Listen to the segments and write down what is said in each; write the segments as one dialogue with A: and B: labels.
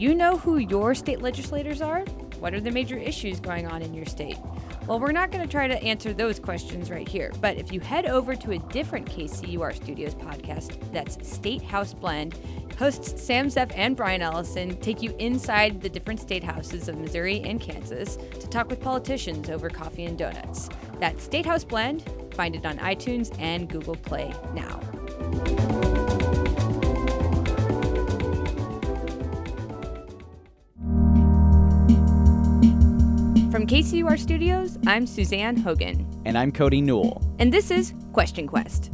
A: you know who your state legislators are? What are the major issues going on in your state? Well, we're not going to try to answer those questions right here, but if you head over to a different KCUR Studios podcast, that's State House Blend, hosts Sam Zeff and Brian Ellison take you inside the different state houses of Missouri and Kansas to talk with politicians over coffee and donuts. That's State House Blend. Find it on iTunes and Google Play now. KCUR Studios, I'm Suzanne Hogan.
B: And I'm Cody Newell.
A: And this is Question Quest.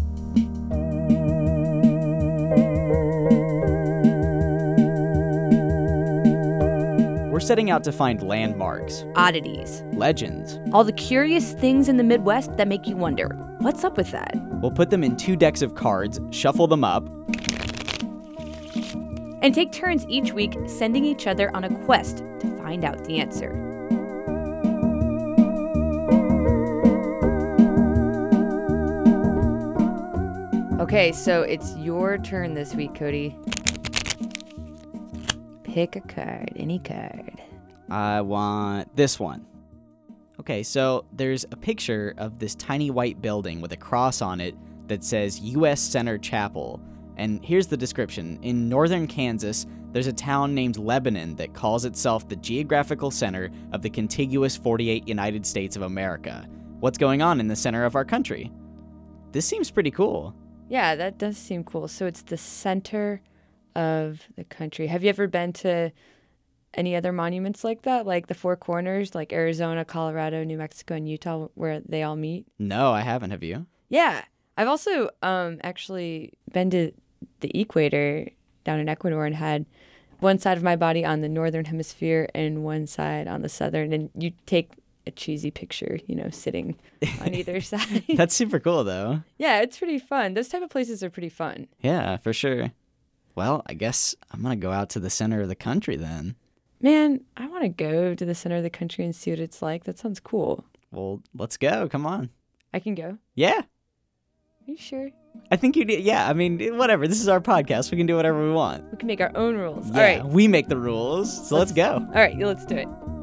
B: We're setting out to find landmarks,
A: oddities,
B: legends,
A: all the curious things in the Midwest that make you wonder what's up with that?
B: We'll put them in two decks of cards, shuffle them up,
A: and take turns each week sending each other on a quest to find out the answer. Okay, so it's your turn this week, Cody. Pick a card, any card.
B: I want this one. Okay, so there's a picture of this tiny white building with a cross on it that says U.S. Center Chapel. And here's the description In northern Kansas, there's a town named Lebanon that calls itself the geographical center of the contiguous 48 United States of America. What's going on in the center of our country? This seems pretty cool.
A: Yeah, that does seem cool. So it's the center of the country. Have you ever been to any other monuments like that, like the Four Corners, like Arizona, Colorado, New Mexico, and Utah, where they all meet?
B: No, I haven't. Have you?
A: Yeah, I've also um, actually been to the equator down in Ecuador and had one side of my body on the northern hemisphere and one side on the southern, and you take a cheesy picture, you know, sitting on either side.
B: That's super cool though.
A: Yeah, it's pretty fun. Those type of places are pretty fun.
B: Yeah, for sure. Well, I guess I'm going to go out to the center of the country then.
A: Man, I want to go to the center of the country and see what it's like. That sounds cool.
B: Well, let's go. Come on.
A: I can go.
B: Yeah.
A: Are you sure?
B: I think you do. Yeah, I mean, whatever. This is our podcast. We can do whatever we want.
A: We can make our own rules.
B: Yeah,
A: All right.
B: We make the rules. So let's, let's go.
A: All right, let's do it.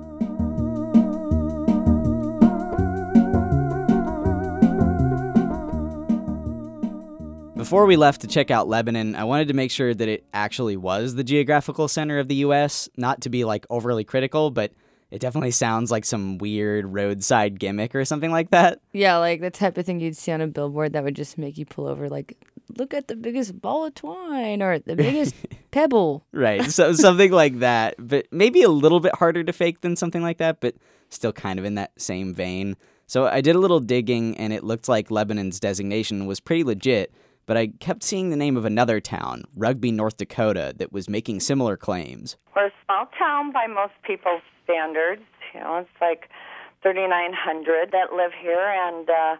B: Before we left to check out Lebanon, I wanted to make sure that it actually was the geographical center of the US, not to be like overly critical, but it definitely sounds like some weird roadside gimmick or something like that.
A: Yeah, like the type of thing you'd see on a billboard that would just make you pull over like look at the biggest ball of twine or the biggest pebble.
B: Right. So something like that, but maybe a little bit harder to fake than something like that, but still kind of in that same vein. So I did a little digging and it looked like Lebanon's designation was pretty legit but I kept seeing the name of another town, Rugby, North Dakota, that was making similar claims.
C: We're a small town by most people's standards. You know, it's like 3,900 that live here, and uh,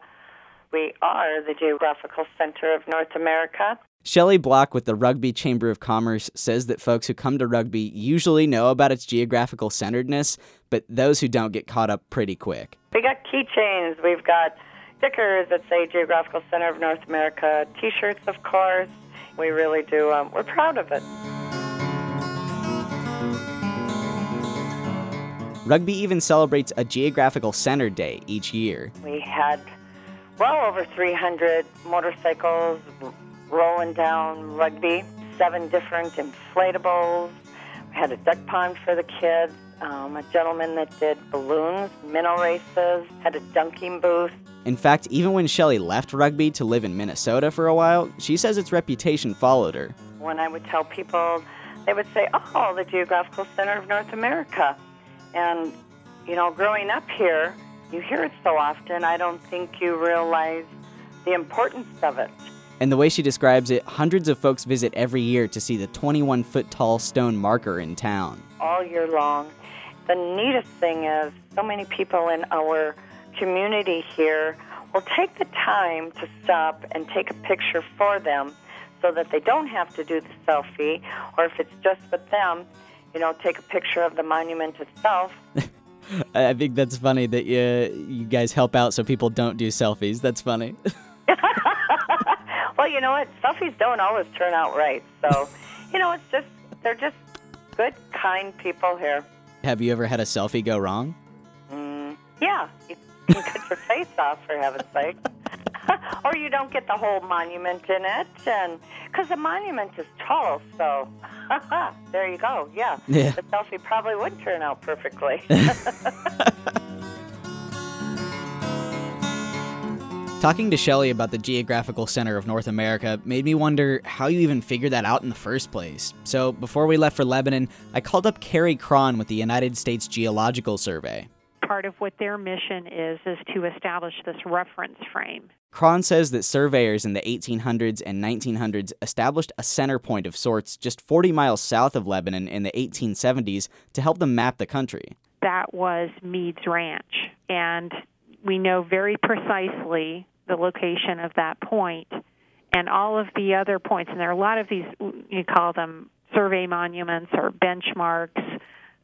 C: we are the geographical center of North America.
B: Shelley Block with the Rugby Chamber of Commerce says that folks who come to rugby usually know about its geographical centeredness, but those who don't get caught up pretty quick.
C: We got keychains, we've got stickers that say Geographical Center of North America, t shirts, of course. We really do, um, we're proud of it.
B: Rugby even celebrates a Geographical Center Day each year.
C: We had well over 300 motorcycles rolling down Rugby, seven different inflatables. We had a duck pond for the kids, um, a gentleman that did balloons, minnow races, had a dunking booth.
B: In fact, even when Shelley left rugby to live in Minnesota for a while, she says its reputation followed her.
C: When I would tell people, they would say, Oh, the geographical center of North America. And, you know, growing up here, you hear it so often, I don't think you realize the importance of it.
B: And the way she describes it, hundreds of folks visit every year to see the 21 foot tall stone marker in town.
C: All year long. The neatest thing is, so many people in our community here will take the time to stop and take a picture for them so that they don't have to do the selfie, or if it's just with them, you know, take a picture of the monument itself.
B: I think that's funny that you, you guys help out so people don't do selfies. That's funny.
C: well, you know what? Selfies don't always turn out right. So, you know, it's just, they're just good, kind people here.
B: Have you ever had a selfie go wrong?
C: Mm, yeah, you cut your face off for heaven's sake. or you don't get the whole monument in it, and because the monument is tall, so there you go. Yeah,
B: Yeah.
C: the selfie probably would turn out perfectly.
B: Talking to Shelley about the geographical center of North America made me wonder how you even figured that out in the first place. So, before we left for Lebanon, I called up Carrie Cron with the United States Geological Survey.
D: Part of what their mission is is to establish this reference frame.
B: Cron says that surveyors in the 1800s and 1900s established a center point of sorts just 40 miles south of Lebanon in the 1870s to help them map the country.
D: That was Meade's Ranch, and we know very precisely the location of that point and all of the other points. And there are a lot of these, you call them survey monuments or benchmarks,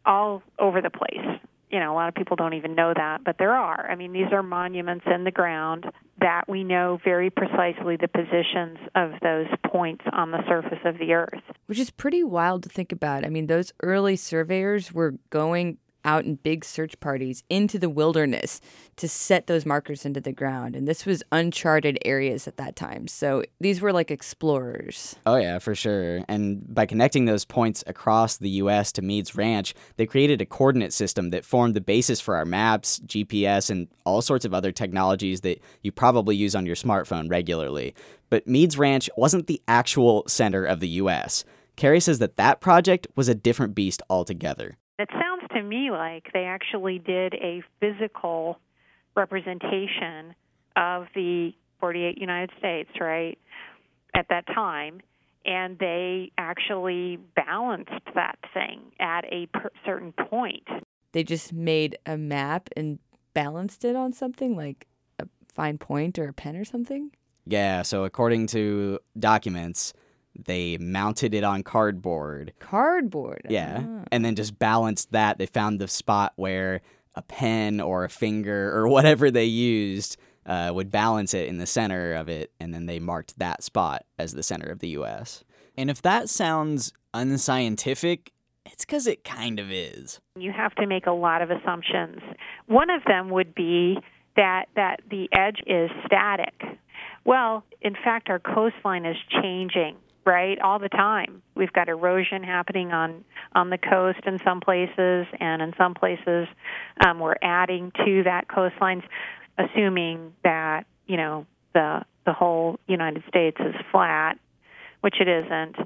D: all over the place. You know, a lot of people don't even know that, but there are. I mean, these are monuments in the ground that we know very precisely the positions of those points on the surface of the earth.
A: Which is pretty wild to think about. I mean, those early surveyors were going out in big search parties into the wilderness to set those markers into the ground. And this was uncharted areas at that time. So these were like explorers.
B: Oh, yeah, for sure. And by connecting those points across the U.S. to Meade's Ranch, they created a coordinate system that formed the basis for our maps, GPS, and all sorts of other technologies that you probably use on your smartphone regularly. But Meade's Ranch wasn't the actual center of the U.S. Carrie says that that project was a different beast altogether.
D: It sounds to me like they actually did a physical representation of the 48 United States, right, at that time, and they actually balanced that thing at a per- certain point.
A: They just made a map and balanced it on something like a fine point or a pen or something.
B: Yeah, so according to documents, they mounted it on cardboard.
A: Cardboard.
B: Yeah.
A: Ah.
B: And then just balanced that. They found the spot where a pen or a finger or whatever they used uh, would balance it in the center of it. And then they marked that spot as the center of the US. And if that sounds unscientific, it's because it kind of is.
D: You have to make a lot of assumptions. One of them would be that that the edge is static. Well, in fact, our coastline is changing right? All the time. We've got erosion happening on on the coast in some places and in some places um, we're adding to that coastline assuming that you know the the whole united states is flat which it isn't.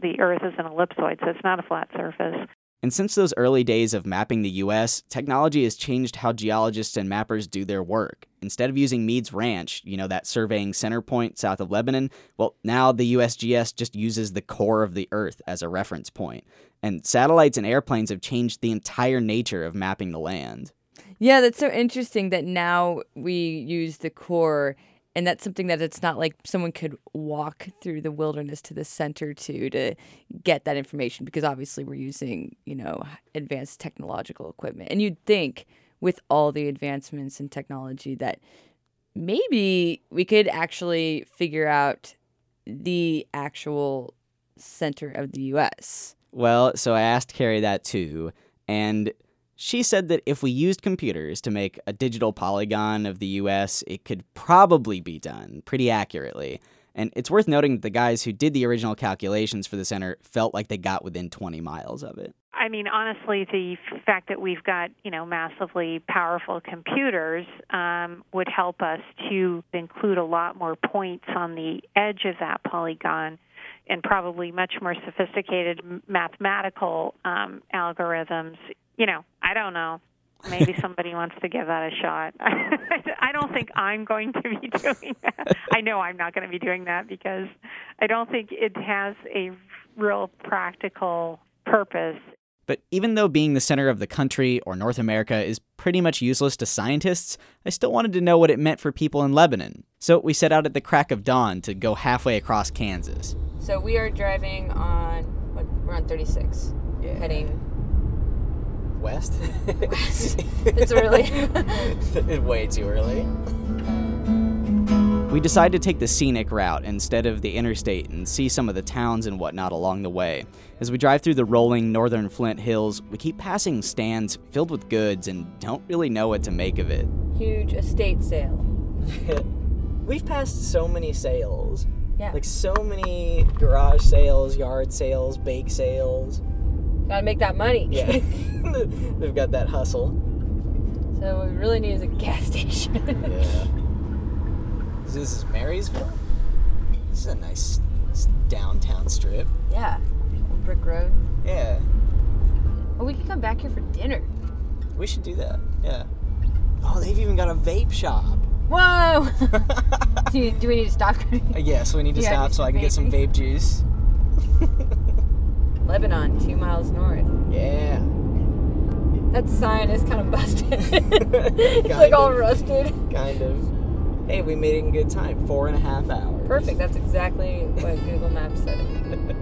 D: The earth is an ellipsoid so it's not a flat surface
B: And since those early days of mapping the US, technology has changed how geologists and mappers do their work. Instead of using Meade's Ranch, you know, that surveying center point south of Lebanon, well, now the USGS just uses the core of the Earth as a reference point. And satellites and airplanes have changed the entire nature of mapping the land.
A: Yeah, that's so interesting that now we use the core and that's something that it's not like someone could walk through the wilderness to the center to to get that information because obviously we're using, you know, advanced technological equipment. And you'd think with all the advancements in technology that maybe we could actually figure out the actual center of the US.
B: Well, so I asked Carrie that too, and she said that if we used computers to make a digital polygon of the US, it could probably be done pretty accurately. And it's worth noting that the guys who did the original calculations for the center felt like they got within 20 miles of it.
D: I mean, honestly, the fact that we've got you know massively powerful computers um, would help us to include a lot more points on the edge of that polygon, and probably much more sophisticated mathematical um, algorithms. You know, I don't know. Maybe somebody wants to give that a shot. I don't think I'm going to be doing that. I know I'm not going to be doing that because I don't think it has a real practical purpose
B: But even though being the center of the country or North America is pretty much useless to scientists, I still wanted to know what it meant for people in Lebanon. So we set out at the crack of dawn to go halfway across Kansas.
A: So we are driving on what, we're on 36
B: Yeah.
A: heading
B: West?
A: It's early.
B: Way too early. We decide to take the scenic route instead of the interstate and see some of the towns and whatnot along the way. As we drive through the rolling northern Flint hills, we keep passing stands filled with goods and don't really know what to make of it.
A: Huge estate sale.
E: We've passed so many sales.
A: Yeah.
E: Like so many garage sales, yard sales, bake sales.
A: Gotta make that money.
E: Yeah. They've got that hustle.
A: so what we really need is a gas station.
E: Yeah. This is Marysville? This is a nice downtown strip.
A: yeah. Brick Road.
E: Yeah.
A: Oh, we could come back here for dinner.
E: We should do that. Yeah. Oh, they've even got a vape shop.
A: Whoa! do, you, do we need to stop?
E: Yes, we need to
A: Yeah,
E: stop so I can get some vape juice.
A: Lebanon, two miles north.
E: Yeah.
A: That sign is kind of busted. it's like
E: Kind
A: all rusted.
E: Kind of. Hey, we made it in good time. Four and a half hours.
A: Perfect. That's exactly what Google Maps said.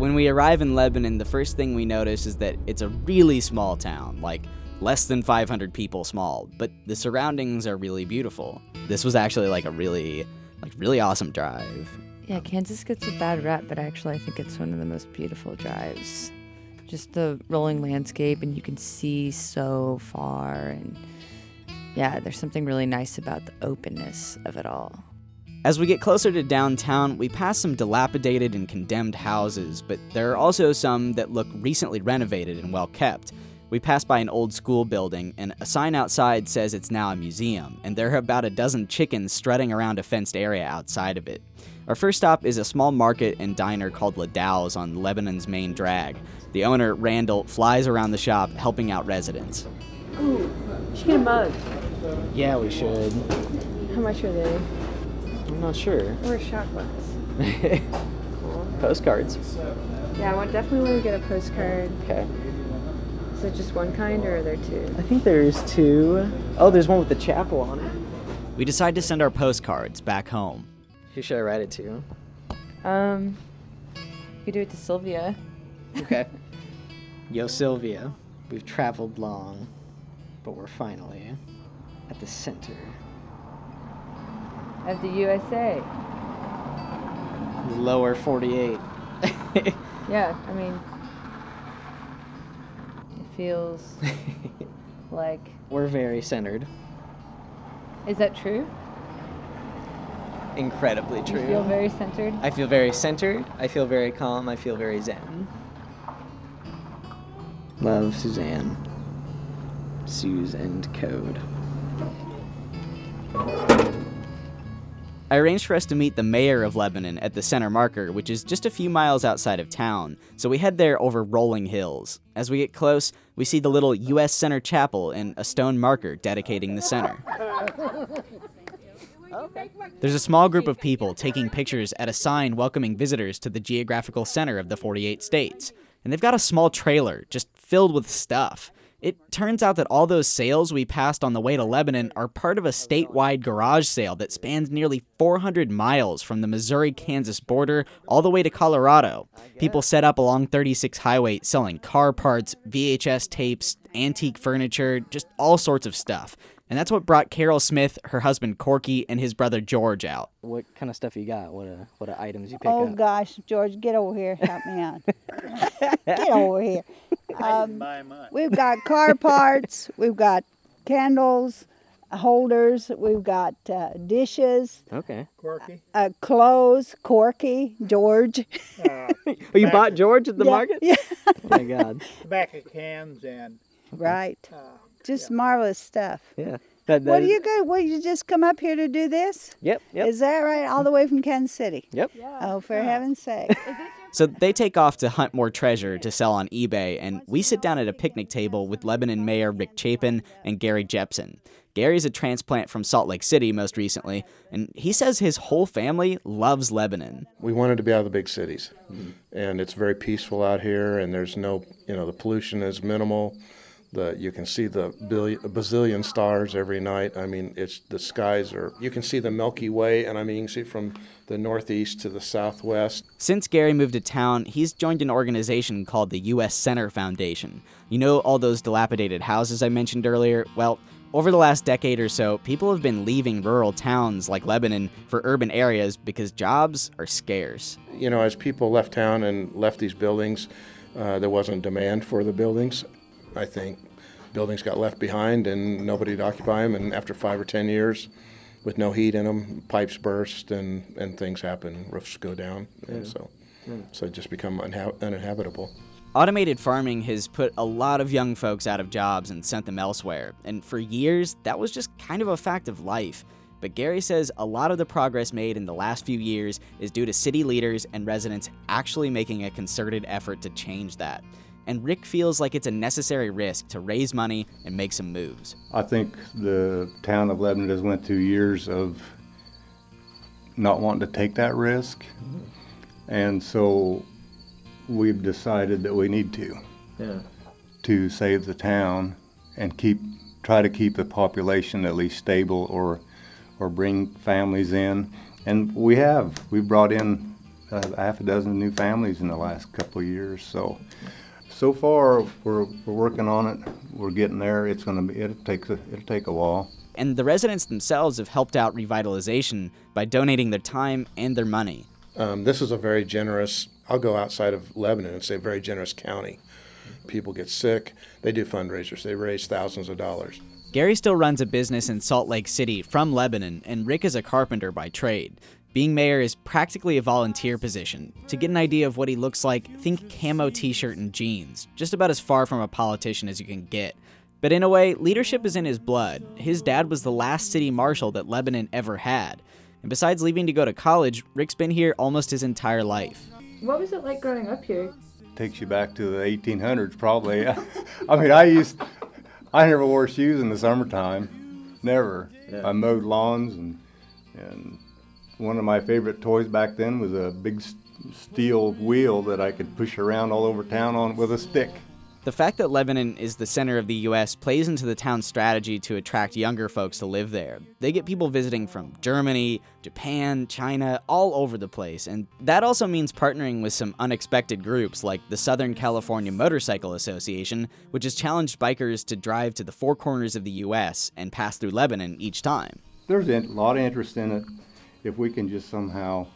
B: When we arrive in Lebanon, the first thing we notice is that it's a really small town, like less than 500 people small, but the surroundings are really beautiful. This was actually like a really like really awesome drive.
A: Yeah, Kansas gets a bad rep, but actually, I think it's one of the most beautiful drives. Just the rolling landscape, and you can see so far. And yeah, there's something really nice about the openness of it all.
B: As we get closer to downtown, we pass some dilapidated and condemned houses, but there are also some that look recently renovated and well kept. We pass by an old school building, and a sign outside says it's now a museum, and there are about a dozen chickens strutting around a fenced area outside of it. Our first stop is a small market and diner called Ladow's on Lebanon's main drag. The owner, Randall, flies around the shop helping out residents.
A: Ooh, should get a mug.
E: Yeah, we should.
A: How much are they?
E: I'm not sure.
A: Or a shot glass?
E: Postcards.
A: Yeah, I want, definitely want to get a postcard.
E: Okay.
A: Is it just one kind, or are there two?
E: I think there's two. Oh, there's one with the chapel on it.
B: We decide to send our postcards back home.
E: Who should I write it to?
A: Um, you could do it to Sylvia.
E: Okay. Yo, Sylvia, we've traveled long, but we're finally at the center.
A: Of the USA.
E: Lower 48.
A: Yeah, I mean, it feels like.
E: we're very centered.
A: Is that true?
E: Incredibly true.
A: You feel very centered?
E: I feel very centered. I feel very calm. I feel very zen. Love, Suzanne. Suze and code.
B: I arranged for us to meet the mayor of Lebanon at the center marker, which is just a few miles outside of town, so we head there over rolling hills. As we get close, we see the little U.S. Center Chapel and a stone marker dedicating the center. There's a small group of people taking pictures at a sign welcoming visitors to the geographical center of the 48 states, and they've got a small trailer just filled with stuff. It turns out that all those sales we passed on the way to Lebanon are part of a statewide garage sale that spans nearly 400 miles from the Missouri Kansas border all the way to Colorado. People set up along 36 Highway selling car parts, VHS tapes, antique furniture, just all sorts of stuff. And that's what brought Carol Smith, her husband Corky, and his brother George out.
E: What kind of stuff you got? What uh, what are items you pick
F: Oh
E: up?
F: Oh gosh, George, get over here, help me out. get over here. Um, we've got car parts, we've got candles, holders, we've got uh, dishes,
E: Okay. Corky.
F: Uh, clothes, Corky, George.
E: Oh, you bought George at the
F: Yeah,
E: market?
F: Yeah,
E: Oh my God.
G: tobacco cans and
F: right. Just marvelous stuff.
E: Yeah. That,
F: What do you go? What you just come up here to do this?
E: Yep. Yep.
F: Is that right? All the way from Kansas City?
E: yep.
F: Oh, for heaven's sake!
B: So they take off to hunt more treasure to sell on eBay, and we sit down at a picnic table with Lebanon Mayor Rick Chapin and Gary Jepson. Gary's a transplant from Salt Lake City most recently, and he says his whole family loves Lebanon.
H: We wanted to be out of the big cities, mm-hmm. and it's very peaceful out here. And there's no, you know, the pollution is minimal. The you can see the billion, bazillion stars every night. I mean, it's the skies are. You can see the Milky Way, and I mean, you can see from the northeast to the southwest.
B: Since Gary moved to town, he's joined an organization called the U.S. Center Foundation. You know all those dilapidated houses I mentioned earlier? Well, Over the last decade or so, people have been leaving rural towns like Lebanon for urban areas because jobs are scarce.
H: You know, as people left town and left these buildings, uh, there wasn't demand for the buildings. I think buildings got left behind and nobody to occupy them. And after five or ten years, with no heat in them, pipes burst and, and things happen. Roofs go down, and so so it just become unha- uninhabitable.
B: Automated farming has put a lot of young folks out of jobs and sent them elsewhere, and for years, that was just kind of a fact of life. But Gary says a lot of the progress made in the last few years is due to city leaders and residents actually making a concerted effort to change that. And Rick feels like it's a necessary risk to raise money and make some moves.
I: I think the town of Lebanon has went through years of not wanting to take that risk, and so we've decided that we need to
E: Yeah.
I: to save the town and keep try to keep the population at least stable or or bring families in. And we have we brought in uh, half a dozen new families in the last couple of years. So so far we're we're working on it. We're getting there. It's gonna be it'll take a, it'll take a while.
B: And the residents themselves have helped out revitalization by donating their time and their money.
H: Um, this is a very generous, I'll go outside of Lebanon and say very generous county. People get sick, they do fundraisers, they raise thousands of dollars.
B: Gary still runs a business in Salt Lake City from Lebanon, and Rick is a carpenter by trade. Being mayor is practically a volunteer position. To get an idea of what he looks like, think camo t shirt and jeans, just about as far from a politician as you can get. But in a way, leadership is in his blood. His dad was the last city marshal that Lebanon ever had. And besides leaving to go to college, Rick's been here almost his entire life.
A: What was it like growing up here?
I: Takes you back to the 1800s probably. I mean, I used I never wore shoes in the summertime. Never.
E: Yeah.
I: I mowed lawns and and one of my favorite toys back then was a big steel wheel that I could push around all over town on with a stick.
B: The fact that Lebanon is the center of the US plays into the town's strategy to attract younger folks to live there. They get people visiting from Germany, Japan, China, all over the place, and that also means partnering with some unexpected groups like the Southern California Motorcycle Association, which has challenged bikers to drive to the four corners of the US and pass through Lebanon each time.
I: There's a lot of interest in it if we can just somehow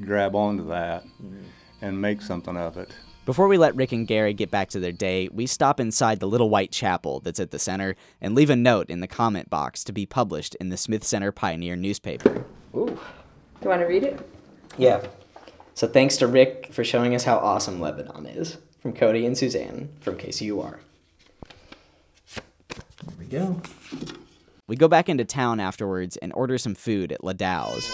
I: grab onto that mm-hmm. and make something of it.
B: Before we let Rick and Gary get back to their day, we stop inside the little white chapel that's at the center and leave a note in the comment box to be published in the Smith Center Pioneer newspaper.
E: Ooh.
A: Do you want to read it?
E: Yeah. So thanks to Rick for showing us how awesome Lebanon is. From Cody and Suzanne from KCUR. There we go.
B: We go back into town afterwards and order some food at Ladow's.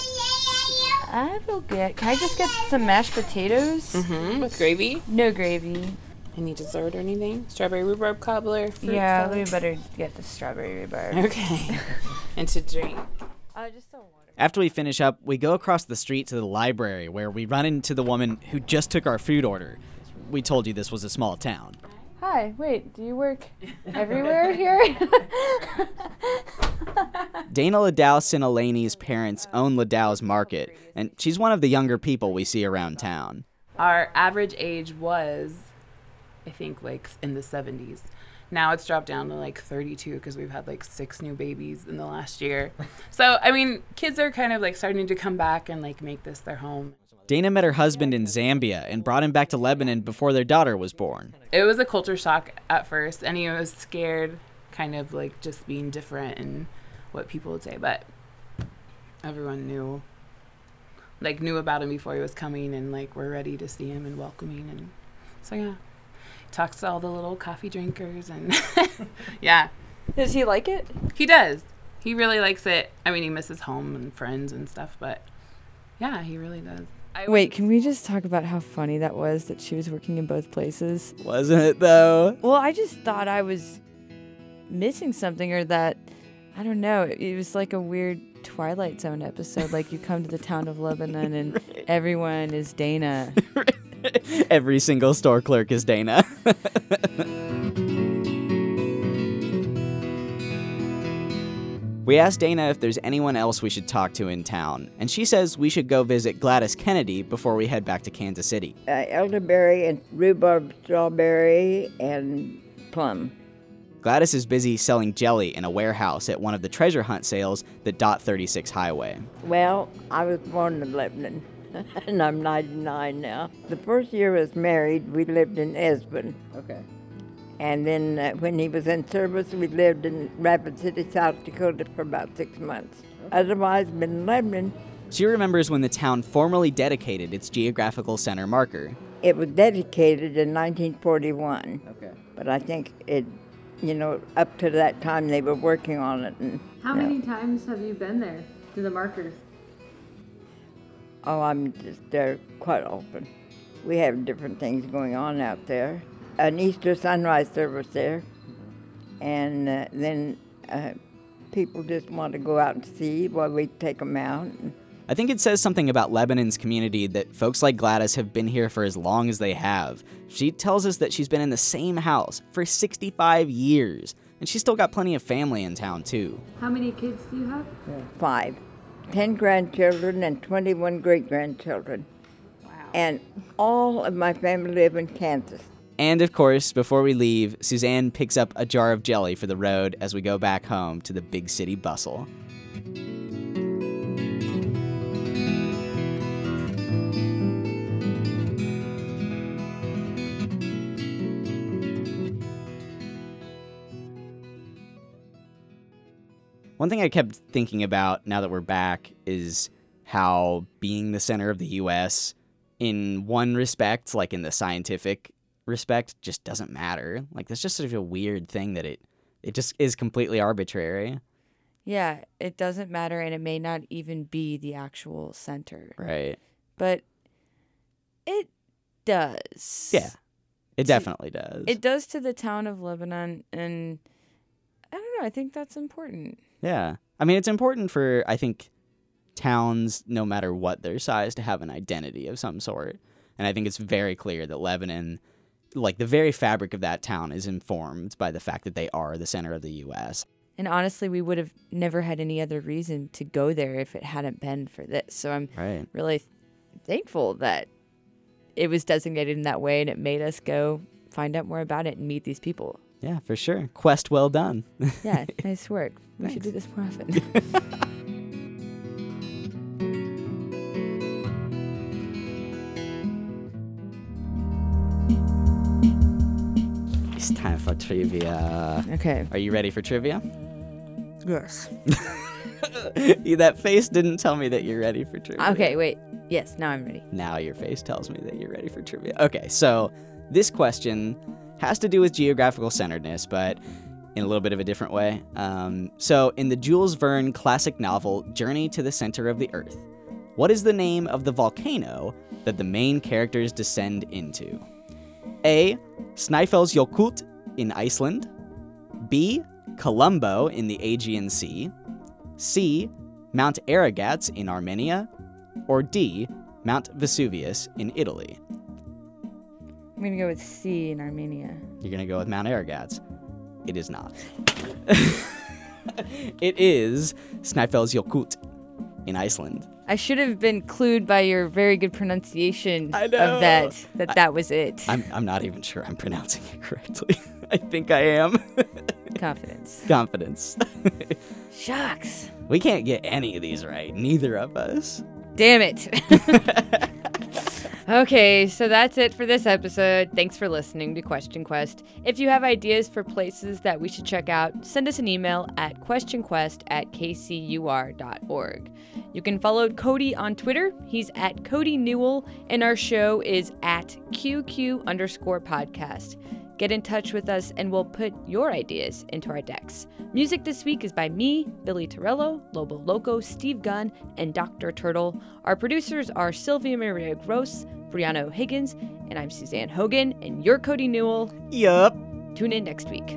A: I will get. Can I just get some mashed potatoes?
J: Mm-hmm. With gravy?
A: No gravy.
J: Any dessert or anything? Strawberry rhubarb cobbler? fruit
A: yeah,
J: salad?
A: we better get the strawberry rhubarb.
J: Okay. and to drink.
A: Uh, just some water.
B: After we finish up, we go across the street to the library where we run into the woman who just took our food order. We told you this was a small town.
A: Hi. Wait. Do you work everywhere here?
B: Dana Ladow Sinalani's parents own Ladow's Market, and she's one of the younger people we see around town.
J: Our average age was, I think, like in the 70s. Now it's dropped down to like 32 because we've had like six new babies in the last year. So, I mean, kids are kind of like starting to come back and like make this their home.
B: Dana met her husband in Zambia and brought him back to Lebanon before their daughter was born.
J: It was a culture shock at first, and he was scared, kind of like just being different and what people would say. But everyone knew, like, knew about him before he was coming, and like we're ready to see him and welcoming. And so yeah, talks to all the little coffee drinkers, and yeah,
A: Does he like it?
J: he does. He really likes it. I mean, he misses home and friends and stuff, but yeah, he really does. I
A: Wait, can we just talk about how funny that was that she was working in both places?
B: Wasn't it though?
A: Well, I just thought I was missing something or that I don't know. It, it was like a weird Twilight Zone episode. like you come to the town of Lebanon and everyone is Dana.
B: Every single store clerk is Dana. we asked Dana if there's anyone else we should talk to in town, and she says we should go visit Gladys Kennedy before we head back to Kansas City.
F: Uh, elderberry and rhubarb strawberry and plum.
B: Gladys is busy selling jelly in a warehouse at one of the treasure hunt sales that dot 36 Highway.
K: Well, I was born in Lebanon, and I'm 99 now. The first year I was married, we lived in Esbon.
E: Okay.
K: And then uh, when he was in service, we lived in Rapid City, South Dakota for about six months. Otherwise, been in Lebanon.
B: She remembers when the town formally dedicated its geographical center marker.
K: It was dedicated in 1941.
E: Okay.
K: But I think it, you know, up to that time they were working on it. And,
A: How
K: you know,
A: many times have you been there to the markers?
K: Oh, I'm just there quite often. We have different things going on out there. An Easter sunrise service there, and uh, then uh, people just want to go out and see while we take them out.
B: I think it says something about Lebanon's community that folks like Gladys have been here for as long as they have. She tells us that she's been in the same house for 65 years, and she's still got plenty of family in town, too.
A: How many kids do you have?
K: Five, ten grandchildren, and 21 great grandchildren. Wow. And all of my family live in Kansas.
B: And of course, before we leave, Suzanne picks up a jar of jelly for the road as we go back home to the big city bustle. One thing I kept thinking about now that we're back is how being the center of the US in one respect, like in the scientific respect, just doesn't matter. Like that's just sort of a weird thing that it it just is completely arbitrary.
A: Yeah, it doesn't matter, and it may not even be the actual center.
B: Right.
A: But it does.
B: Yeah. It definitely does.
A: It does to the town of Lebanon, and I don't know. I think that's important.
B: Yeah. I mean, it's important for, I think, towns, no matter what their size, to have an identity of some sort. And I think it's very clear that Lebanon, like the very fabric of that town, is informed by the fact that they are the center of the U.S.
A: And honestly, we would have never had any other reason to go there if it hadn't been for this. So I'm
B: Right.
A: really thankful that it was designated in that way and it made us go find out more about it and meet these people.
B: Yeah, for sure. Quest well done.
A: Yeah, nice work. We should do this more often.
B: trivia.
A: Okay.
B: Are you ready for trivia?
A: yes.
B: that face didn't tell me that you're ready for trivia.
A: Okay, wait. Yes, now I'm ready.
B: Now your face tells me that you're ready for trivia. Okay, so this question has to do with geographical centeredness, but in a little bit of a different way. Um, so, in the Jules Verne classic novel Journey to the Center of the Earth, what is the name of the volcano that the main characters descend into? A. Snæfellsjökull in Iceland. B. Colombo in the Aegean Sea. C. Mount Aragats in Armenia. Or D. Mount Vesuvius in Italy.
A: I'm going to go with C in Armenia.
B: You're going to go with Mount Aragats. It is not. it is Snæfellsjökull in Iceland.
A: I should have been clued by your very good pronunciation of that that that was it.
B: I'm, I'm not even sure I'm pronouncing it correctly. I think I am.
A: Confidence.
B: Confidence.
A: Shucks.
B: we can't get any of these right, neither of us.
A: Damn it. okay, so that's it for this episode. Thanks for listening to Question Quest. If you have ideas for places that we should check out, send us an email at questionquest at kcur.org. You can follow Cody on Twitter. He's at Cody Newell, and our show is at QQ underscore podcast. Get in touch with us and we'll put your ideas into our decks. Music this week is by me, Billy Torello, Lobo Loco, Steve Gunn, and Dr. Turtle. Our producers are Sylvia Maria Gross, Brianna Higgins, and I'm Suzanne Hogan, and you're Cody Newell.
B: Yup.
A: Tune in next week.